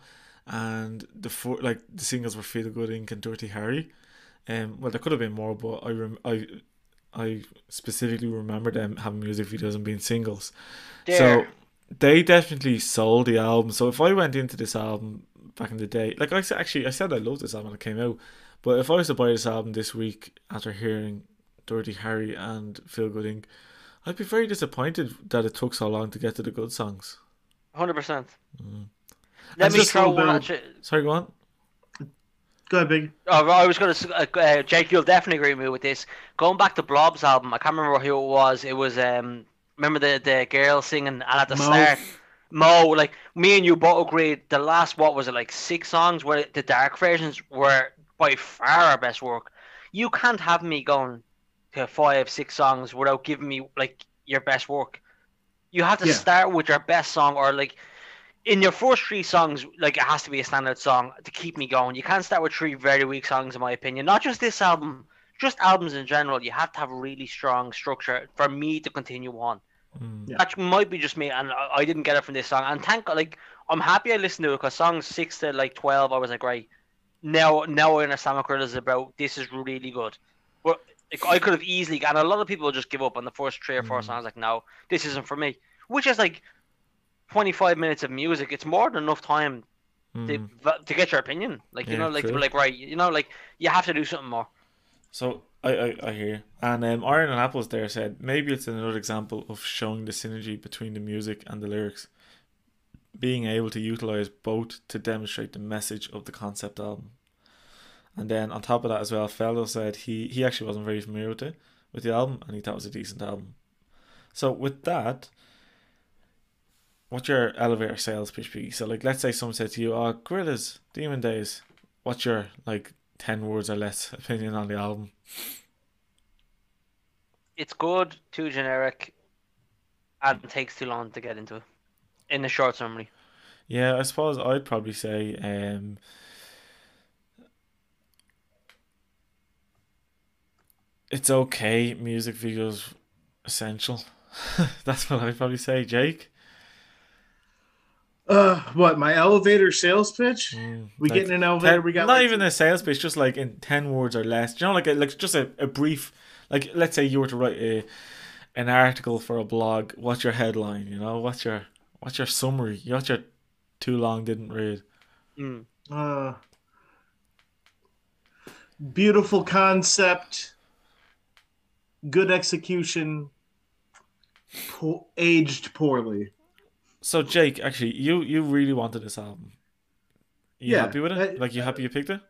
and the four like the singles were feel good inc and dirty harry um well there could have been more but i rem- i i specifically remember them having music videos and being singles so they definitely sold the album so if i went into this album back in the day like i said actually i said i loved this album when it came out but if i was to buy this album this week after hearing Dirty Harry and Feel Good Inc. I'd be very disappointed that it took so long to get to the good songs. Hundred percent. Mm. Let And me just a throw one at you. Sorry, go on. Go ahead, Big. Oh, I was going to, uh, uh, Jake. You'll definitely agree with me with this. Going back to Blob's album, I can't remember who it was. It was um, remember the the girl singing, and at the Mo. start, Mo. Like me and you both agreed. The last what was it like six songs? Where the dark versions were by far our best work. You can't have me going to five, six songs without giving me like your best work. You have to Yeah. start with your best song, or like in your first three songs, like it has to be a standard song to keep me going. You can't start with three very weak songs, in my opinion. Not just this album, just albums in general. You have to have really strong structure for me to continue on. Mm. Yeah. That might be just me, and I, I didn't get it from this song. And thank God, like I'm happy I listened to it because songs six to like twelve, I was like, right now, now I understand what Gorillaz is about. This is really good. But like, I could have easily, and a lot of people just give up on the first three or four Mm. songs. Like, no, this isn't for me. Which is like 25 minutes of music. It's more than enough time to, Mm. to get your opinion. Like, you Yeah, know, like to be like, right, you know, like you have to do something more. So I, I, I hear. You. And um, Iron and Apples there said maybe it's another example of showing the synergy between the music and the lyrics. Being able to utilize both to demonstrate the message of the concept album. And then on top of that as well, Fellow said he, he actually wasn't very familiar with it with the album and he thought it was a decent album. So with that, what's your elevator sales pitch? So like let's say someone said to you, Oh Gorillaz, Demon Days, what's your like ten words or less opinion on the album? It's good, too generic, and takes too long to get into it. In the short summary. Yeah, I suppose I'd probably say um it's okay. Music videos essential. <laughs> That's what I'd probably say, Jake. Uh, what my elevator sales pitch? Mm, We like get in an elevator. ten- we got not like, even a sales pitch, just like in ten words or less. Do you know, like a, like just a, a brief, like let's say you were to write a an article for a blog. What's your headline? You know, what's your what's your summary? What's your too long didn't read? Mm. Uh, beautiful concept, good execution, po- aged poorly. So Jake, actually, you you really wanted this album. You Yeah, happy with it? I- like you happy you picked it?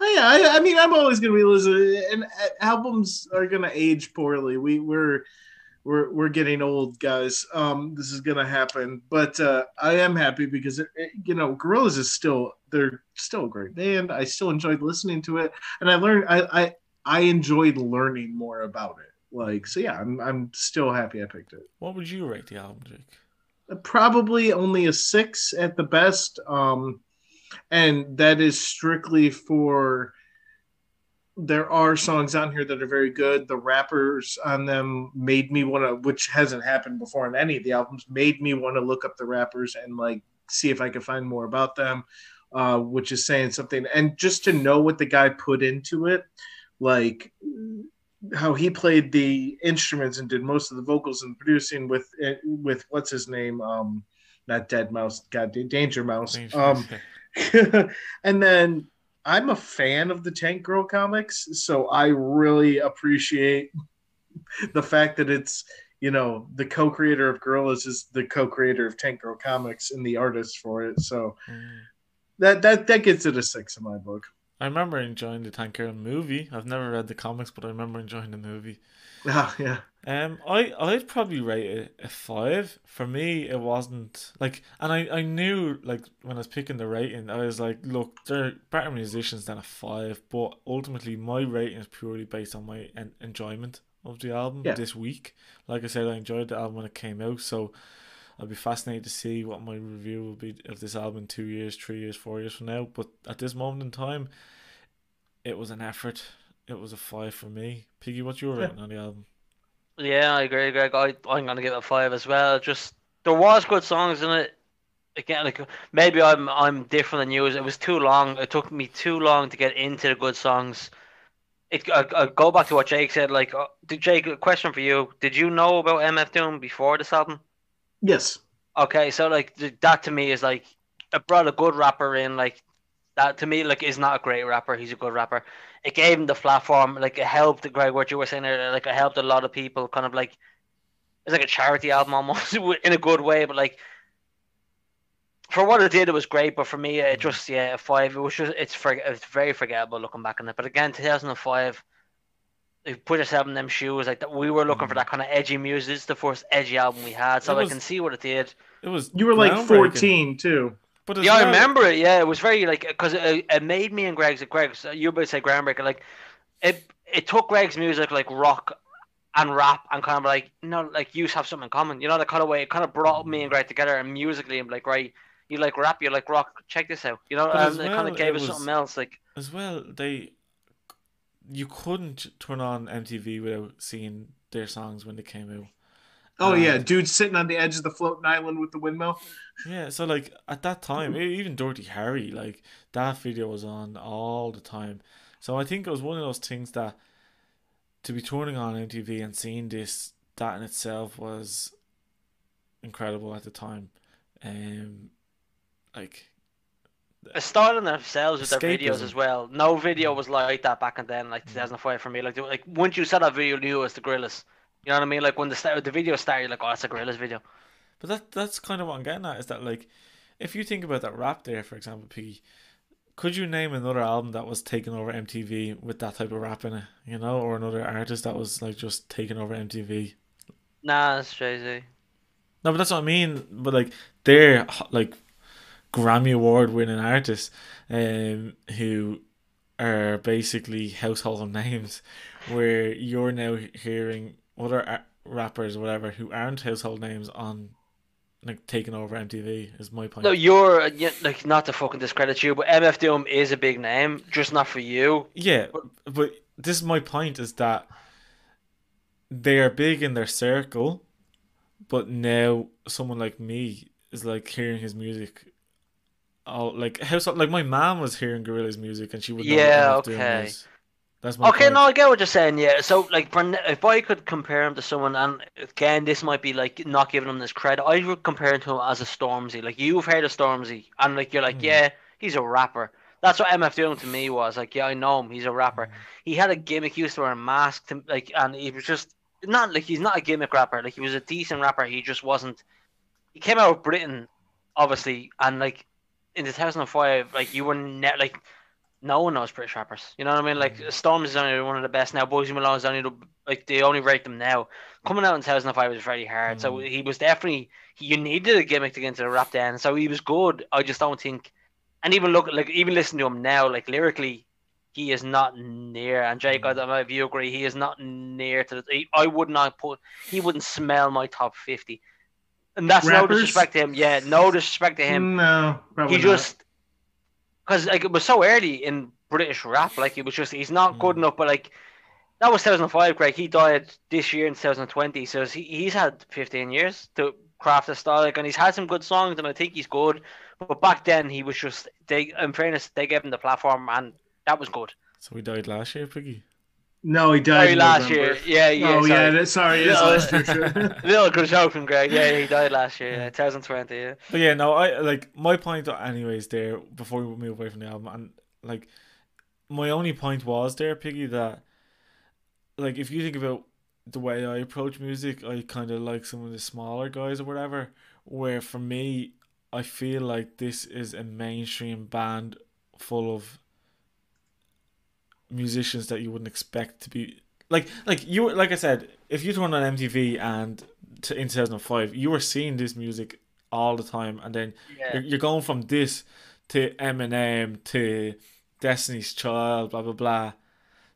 Oh, yeah, I, I mean, I'm always gonna be listening, and uh, albums are gonna age poorly. We we're we're we're getting old, guys. Um, this is gonna happen, but uh, I am happy because it, it- you know, Gorillaz is still they're still a great band. I still enjoyed listening to it, and I learned I I, I enjoyed learning more about it. Like, so yeah, I'm I'm still happy I picked it. What would you rate the album, Jake? Probably only a six at the best um and that is strictly for there are songs on here that are very good. The rappers on them made me want to which hasn't happened before in any of the albums made me want to look up the rappers and like see if i could find more about them uh which is saying something. And just to know what the guy put into it like how he played the instruments and did most of the vocals and producing with with what's his name? Um not Deadmau5 god danger mouse. Um <laughs> and then i'm a fan of the tank girl comics so i really appreciate <laughs> the fact that it's you know the co-creator of Gorillaz is the co-creator of tank girl comics and the artist for it. So Mm. that that that gets it a six in my book I remember enjoying the Tank Girl movie. I've never read the comics, but I remember enjoying the movie. ah, yeah Um, I I'd probably rate it a five. For me, it wasn't like, and I I knew like when I was picking the rating, I was like, look, they're better musicians than a five, but ultimately my rating is purely based on my en- enjoyment of the album Yeah. this week. Like I said, I enjoyed the album when it came out, so I'll be fascinated to see what my review will be of this album in two years, three years, four years from now. But at this moment in time, it was an effort. It was a five for me. Piggy, what's your Yeah. rating on the album? Yeah, I agree, Greg. I, I'm gonna give it a five as well. Just there was good songs in it. Again, like maybe I'm I'm different than you. It was too long. It took me too long to get into the good songs. It I, I go back to what Jake said. Like, uh, did Jake? A question for you. Did you know about MF Doom before this album? Yes Okay, so like that to me is like it brought a good rapper in. Like that to me like is not a great rapper. He's a good rapper. It gave him the platform. Like it helped Greg. What you were saying there, like it helped a lot of people. Kind of like it's like a charity album almost <laughs> in a good way. But like for what it did, it was great. But for me, it mm-hmm. just yeah, five. It was just it's for it's very forgettable looking back on it. But again, 2005. You put yourself in them shoes, like that. We were looking for mm-hmm. that kind of edgy music. This is the first edgy album we had, so It I can see what it did. It was You were like 14 too. But as Yeah, I remember it. Yeah, it was very like because it, it made me and Greg's Greg's you would say groundbreaker. Like it it took Greg's music like rock and rap and kind of like you know like you have something in common. You know the kind of way it kind of brought me and Greg together and musically I'm like right. You like rap, you like rock. Check this out. You know, But and as it kind of gave us was- something else. Like as well they you couldn't turn on MTV without seeing their songs when they came out. Oh Um, yeah, dude sitting on the edge of the floating island with the windmill. Yeah, so like at that time, even Dirty Harry, like that video was on all the time. So I think it was one of those things that to be turning on MTV and seeing this, that in itself was incredible at the time. Um, like a style in themselves with their videos as well. No video was like that back in then, like mm. 2005 for me. Like, like once you saw that video, you knew it was the Gorillaz. You know what I mean? Like when the start, the video started, you're like, oh, it's a Gorillaz video. But that that's kind of what I'm getting at is that like if you think about that rap there, for example, Piggy, could you name another album that was taking over MTV with that type of rap in it, you know, or another artist that was like just taking over MTV? Nah, that's crazy. No, but that's what I mean. But like they're like Grammy Award winning artists, um, who are basically household <laughs> names, where you're now hearing other rappers, or whatever, who aren't household names on like taking over MTV. Is my point. No, you're yeah, like not to fucking discredit you, but MF Doom is a big name, just not for you. Yeah, but this is my point: is that they are big in their circle, but now someone like me is like hearing his music. Oh, like how <laughs> so, like my mom was hearing Gorilla's music and she would know what Yeah, okay. That's my Okay, point. no, I get what you're saying. Yeah, so like, if I could compare him to someone, and again, this might be like not giving him this credit, I would compare him to him as a Stormzy. Like you've heard of Stormzy, and like you're like, Mm. yeah, he's a rapper. That's what MF Doom to me was. Like, yeah, I know him. He's a rapper. He had a gimmick. He used to wear a mask, to, like, and he was just not like he's not a gimmick rapper. Like he was a decent rapper. He just wasn't. He came out of Britain, obviously, and like in 2005, like you were ne- like no one knows British rappers. You know what I mean? Like Stormzy's only one of the best now. Boys Malone is only the, like they only rate them now. Coming out in 2005 was very hard. So Mm. he was definitely he, you needed a gimmick to get into the rap then. So he was good. I just don't think. And even look like even listen to him now, like lyrically, he is not near. And Jake, I don't know if you agree, he is not near to the. He, I would not put. He wouldn't smell my top 50. And that's no disrespect to him. Yeah, no disrespect to him No, probably he not. just because like it was so early in British rap, like it was just he's not good Mm. enough. But like that was 2005, Greg. He died this year in 2020, so he, he's had 15 years to craft a style, like, and he's had some good songs, and I think he's good. But back then, he was just they. In fairness, they gave him the platform, and that was good. So he died last year, Piggy. No, he died Sorry, in last year, yeah, yeah. oh sorry. yeah, sorry, it's No. last Little good joke from Greg. Yeah, he died last year, yeah, 2020. Yeah. But yeah, no, I like my point. Anyways, there before we move away from the album, and like my only point was there, Piggy, that like if you think about the way I approach music, I kind of like some of the smaller guys or whatever. Where for me, I feel like this is a mainstream band full of musicians that you wouldn't expect to be like like you like I said, if you turn on MTV and to, in 2005, you were seeing this music all the time, and then Yeah. you're, you're going from this to Eminem to Destiny's Child, blah blah blah.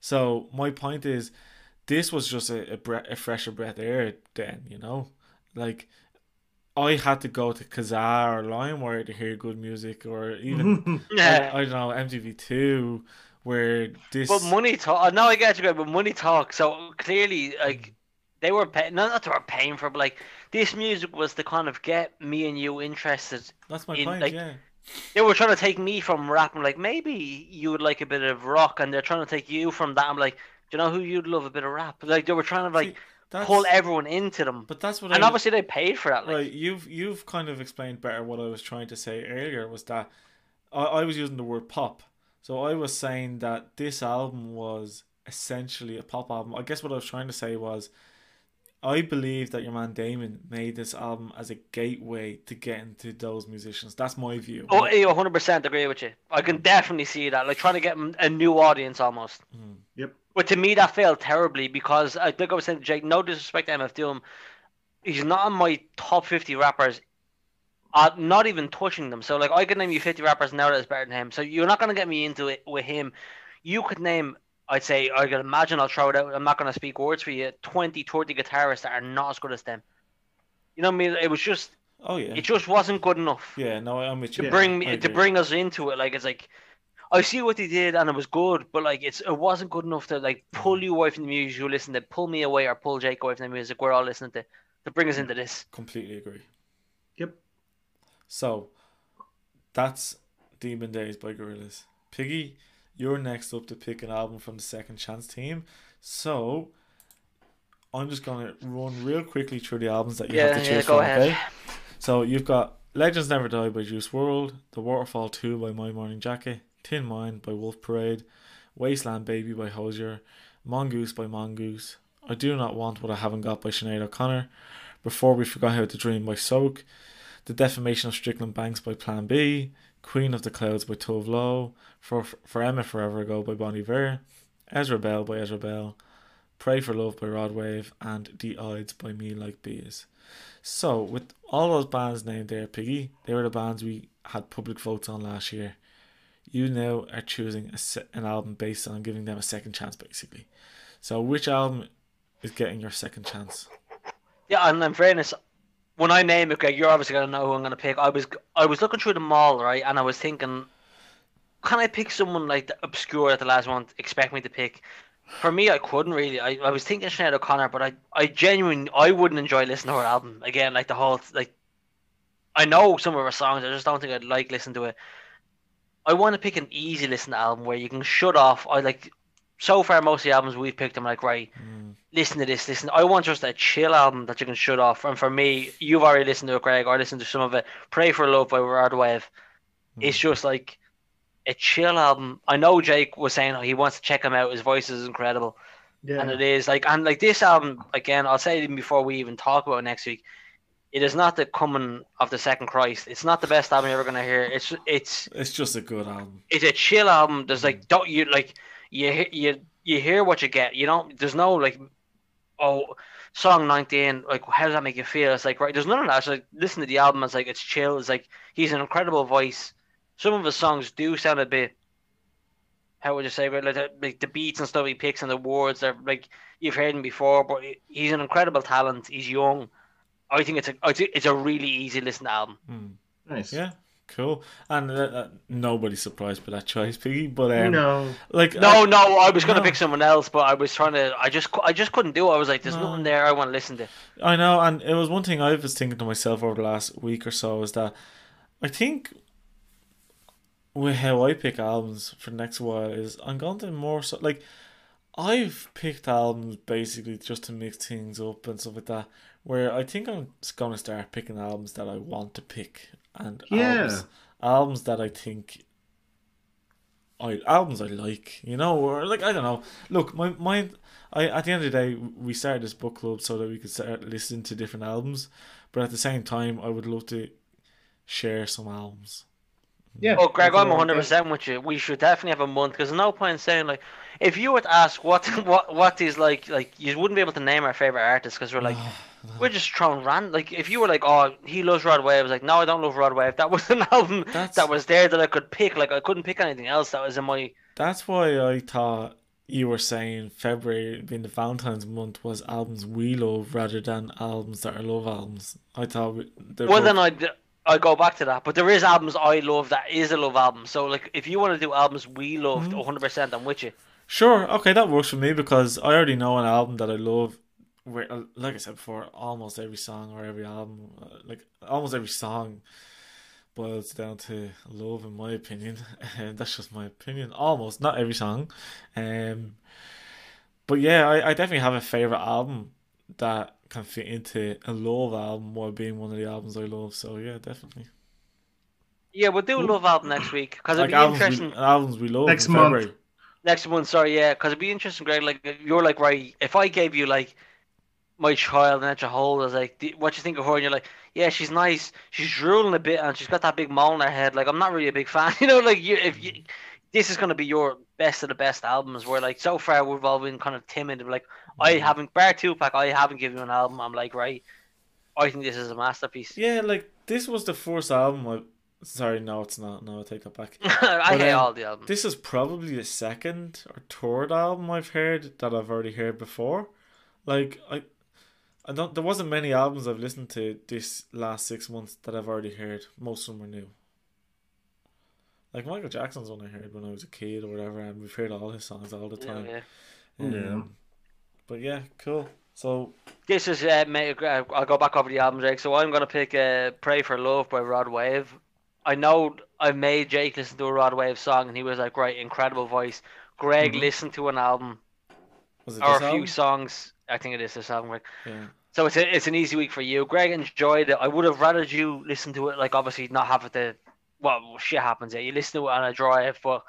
So my point is, this was just a a, bre- a fresher breath of air then, you know, like. I had to go to Kazaa or LimeWire to hear good music, or even Yeah. <laughs> I, I don't know MTV Two, where this. But money talk. Oh, no, I get you, but money talk. So clearly, like they were paying. Not that they were paying for, but like this music was to kind of get me and you interested. that's my in, point. like, yeah. They were trying to take me from rap. I'm like, maybe you would like a bit of rock, and they're trying to take you from that. I'm like, do you know who you'd love a bit of rap? Like they were trying to like See, that's, pull everyone into them, But that's what and I obviously they paid for that. Like, right. You've you've kind of explained better what I was trying to say earlier was that I, I was using the word pop. So I was saying that this album was essentially a pop album. I guess what I was trying to say was I believe that your man Damon made this album as a gateway to get into those musicians. That's my view. Oh, I 100% agree with you. I can definitely see that. Like trying to get a new audience almost. Mm. Yep. But to me, that failed terribly because I think I was saying to Jake, no disrespect to MF Doom, he's not on my top 50 rappers. Uh, not even touching them. So like I could name you 50 rappers now that's better than him. So you're not gonna get me into it with him. You could name I'd say I can imagine I'll throw it out. I'm not gonna speak words for you. 20, 30 guitarists that are not as good as them. You know what I mean? It was just Oh yeah. it just wasn't good enough Yeah, no, I'm with you. to Yeah, bring I me to bring us into it. Like it's like I see what they did and it was good, but like it's it wasn't good enough to like pull you away from the music you listen to, pull me away or pull Jake away from the music we're all listening to to bring us into this. Completely agree. Yep. So that's Demon Days by Gorillaz. Piggy, you're next up to pick an album from the Second Chance team. So I'm just gonna run real quickly through the albums that you have to choose yeah, go from. ahead. Okay. So you've got Legends Never Die by Juice WRLD, The Waterfall 2 by My Morning Jacket, Thin Mind by Wolf Parade, Wasteland Baby by Hozier, Mongoose by Mongoose, I Do Not Want What I Haven't Got by Sinead O'Connor, Before We Forgot How to Dream by Soak, The Defamation of Strickland Banks by Plan B, Queen of the Clouds by Tove Lo, For, For Emma Forever Ago by Bon Iver, Ezra Bell by Ezra Bell, Pray for Love by Rod Wave, and The Ides by Me Like Bees. So, with all those bands named there, Piggy, they were the bands we had public votes on last year. You now are choosing a se- an album based on giving them a second chance, basically. So, which album is getting your second chance? Yeah, and in fairness, when I name it, Greg, you're obviously gonna know who I'm gonna pick. I was I was looking through them all, right, and I was thinking, can I pick someone like the obscure that the last one expect me to pick? For me, I couldn't really. I, I was thinking Sinead O'Connor, but I I genuinely I wouldn't enjoy listening to her album again. Like the whole like, I know some of her songs. I just don't think I'd like listen to it. I want to pick an easy listen album where you can shut off. I like so far most of the albums we've picked. I'm like right Mm, listen to this, listen. I want just a chill album that you can shut off. And for me, you've already listened to it, Greg, or listened to some of it. Pray for Love by Rod Wave. It's mm. just like a chill album. I know Jake was saying he wants to check him out. His voice is incredible, Yeah. and it is like and like this album again. I'll say it even before we even talk about it next week. It is not the coming of the second Christ. It's not the best album you're ever gonna hear. It's it's It's just a good album. it's a chill album. There's like don't you like you you you hear what you get. You don't. There's no like oh song 19 like how does that make you feel? It's like right. There's none of that. It's like listen to the album. It's like it's chill. It's like he's an incredible voice. Some of his songs do sound a bit. How would you say? Like the, like the beats and stuff he picks and the words. They're like you've heard him before, but he's an incredible talent. He's young. I think it's a I think it's a really easy listen album. Mm. nice. Yeah, cool. And uh, uh, nobody's surprised by that choice, Piggy. But um, no. like No, uh, no, I was gonna no. pick someone else, but I was trying to. I just, I just couldn't do it. I was like, "There's No. nothing there I want to listen to." I know, and it was one thing I was thinking to myself over the last week or so is that I think with how I pick albums for the next while is I'm going to more so like I've picked albums basically just to mix things up and stuff like that. Where I think I'm just going to start picking albums that I want to pick and Yeah. albums, albums that I think I albums I like, you know, or like I don't know. Look, my my I at the end of the day we started this book club so that we could start listening to different albums, but at the same time I would love to share some albums. Yeah. Oh, Greg, I'm Nothing wrong 100 with percent with you. We should definitely have a month because no point in saying like, if you were to ask what what what is like like you wouldn't be able to name our favorite artists because we're like we're just throwing random. Like if you were like, oh, he loves Rod Wave, I was like, no, I don't love Rod Wave. That was an album That's- that was there that I could pick. Like I couldn't pick anything else that was in my. That's why I thought you were saying February being the Valentine's month was albums we love rather than albums that are love albums. I thought we, Well, both- then I I go back to that, but there is albums I love that is a love album. So like, if you want to do albums we loved, Mhm. 100, percent I'm with you. Sure, okay, that works for me because I already know an album that I love. Where, uh, like I said before, almost every song or every album, uh, like almost every song, boils down to love, in my opinion. And <laughs> that's just my opinion. Almost, not every song. Um, but yeah, I, I definitely have a favorite album that can fit into a love album while being one of the albums I love. So yeah, definitely. Yeah, we'll do a love album next week because Like it'd be albums interesting. we, albums we love Next in month. February. Next month, sorry, yeah, because it'd be interesting, Greg. Like you're like right. If I gave you like my child and hold, I was like, "Do- what you think of her? And you're like, yeah, she's nice. She's drooling a bit and she's got that big mole in her head. Like I'm not really a big fan, <laughs> you know. Like you, if you, this is gonna be your best of the best albums. Where like so far we've all been kind of timid. Like I Mm-hmm. haven't, bar Tupac, I haven't given you an album. I'm like, right, I think this is a masterpiece. Yeah, like this was the first album. I sorry, no, it's not. No, I take that back. <laughs> I But, hate um, all the albums. This is probably the second or third album I've heard that I've already heard before. Like I, I don't. There wasn't many albums I've listened to this last six months that I've already heard. Most of them were new. Like Michael Jackson's one I heard when I was a kid or whatever, and we've heard all his songs all the time. yeah. Yeah. Um, But yeah, cool. So This is uh, ma- uh, I'll go back over the albums, Jake. So I'm gonna pick uh, "Pray for Love" by Rod Wave. I know I made Jake listen to a Rod Wave song, and he was like, "Right, incredible voice." Greg Mhm. listened to an album was it or a this few songs. I think it is this album, Greg. Yeah. So it's a, it's an easy week for you. Greg enjoyed it. I would have rather you listen to it, like obviously not have it to. Well, shit happens. You listen to it on a drive, but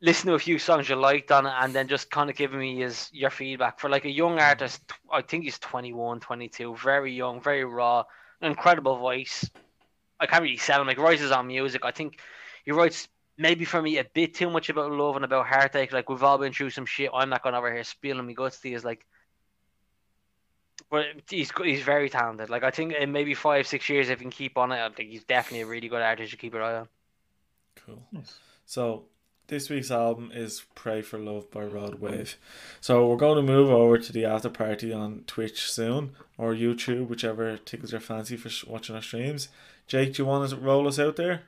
listen to a few songs you liked on it, and then just kind of giving me his your feedback for like a young mm. artist. I think he's 21, 22, very young, very raw, incredible voice. I can't really sell him. Like writes his own music. I think he writes maybe for me a bit too much about love and about heartache. Like we've all been through some shit. I'm not going over here spilling my guts to you. Is like but he's he's very talented. Like I think in maybe five six years, if he can keep on it, I think he's definitely a really good artist to keep your eye on. Cool. Nice. So this week's album is "Pray for Love" by Rod Wave. So we're going to move over to the after party on Twitch soon or YouTube, whichever tickles your fancy for watching our streams. Jake, do you want to roll us out there?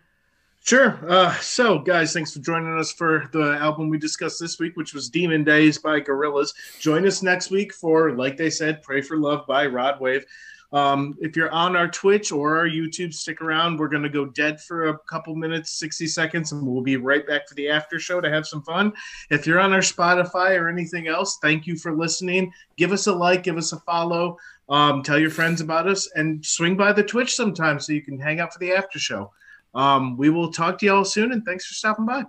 Sure. Uh, so, guys, thanks for joining us for the album we discussed this week, which was Demon Days by Gorillaz. Join us next week for, like they said, Pray for Love by Rod Wave. Um, if you're on our Twitch or our YouTube, stick around. We're going to go dead for a couple minutes, 60 seconds, and we'll be right back for the after show to have some fun. If you're on our Spotify or anything else, thank you for listening. Give us a like, give us a follow, um, tell your friends about us, and swing by the Twitch sometime so you can hang out for the after show. Um, we will talk to you all soon, and thanks for stopping by.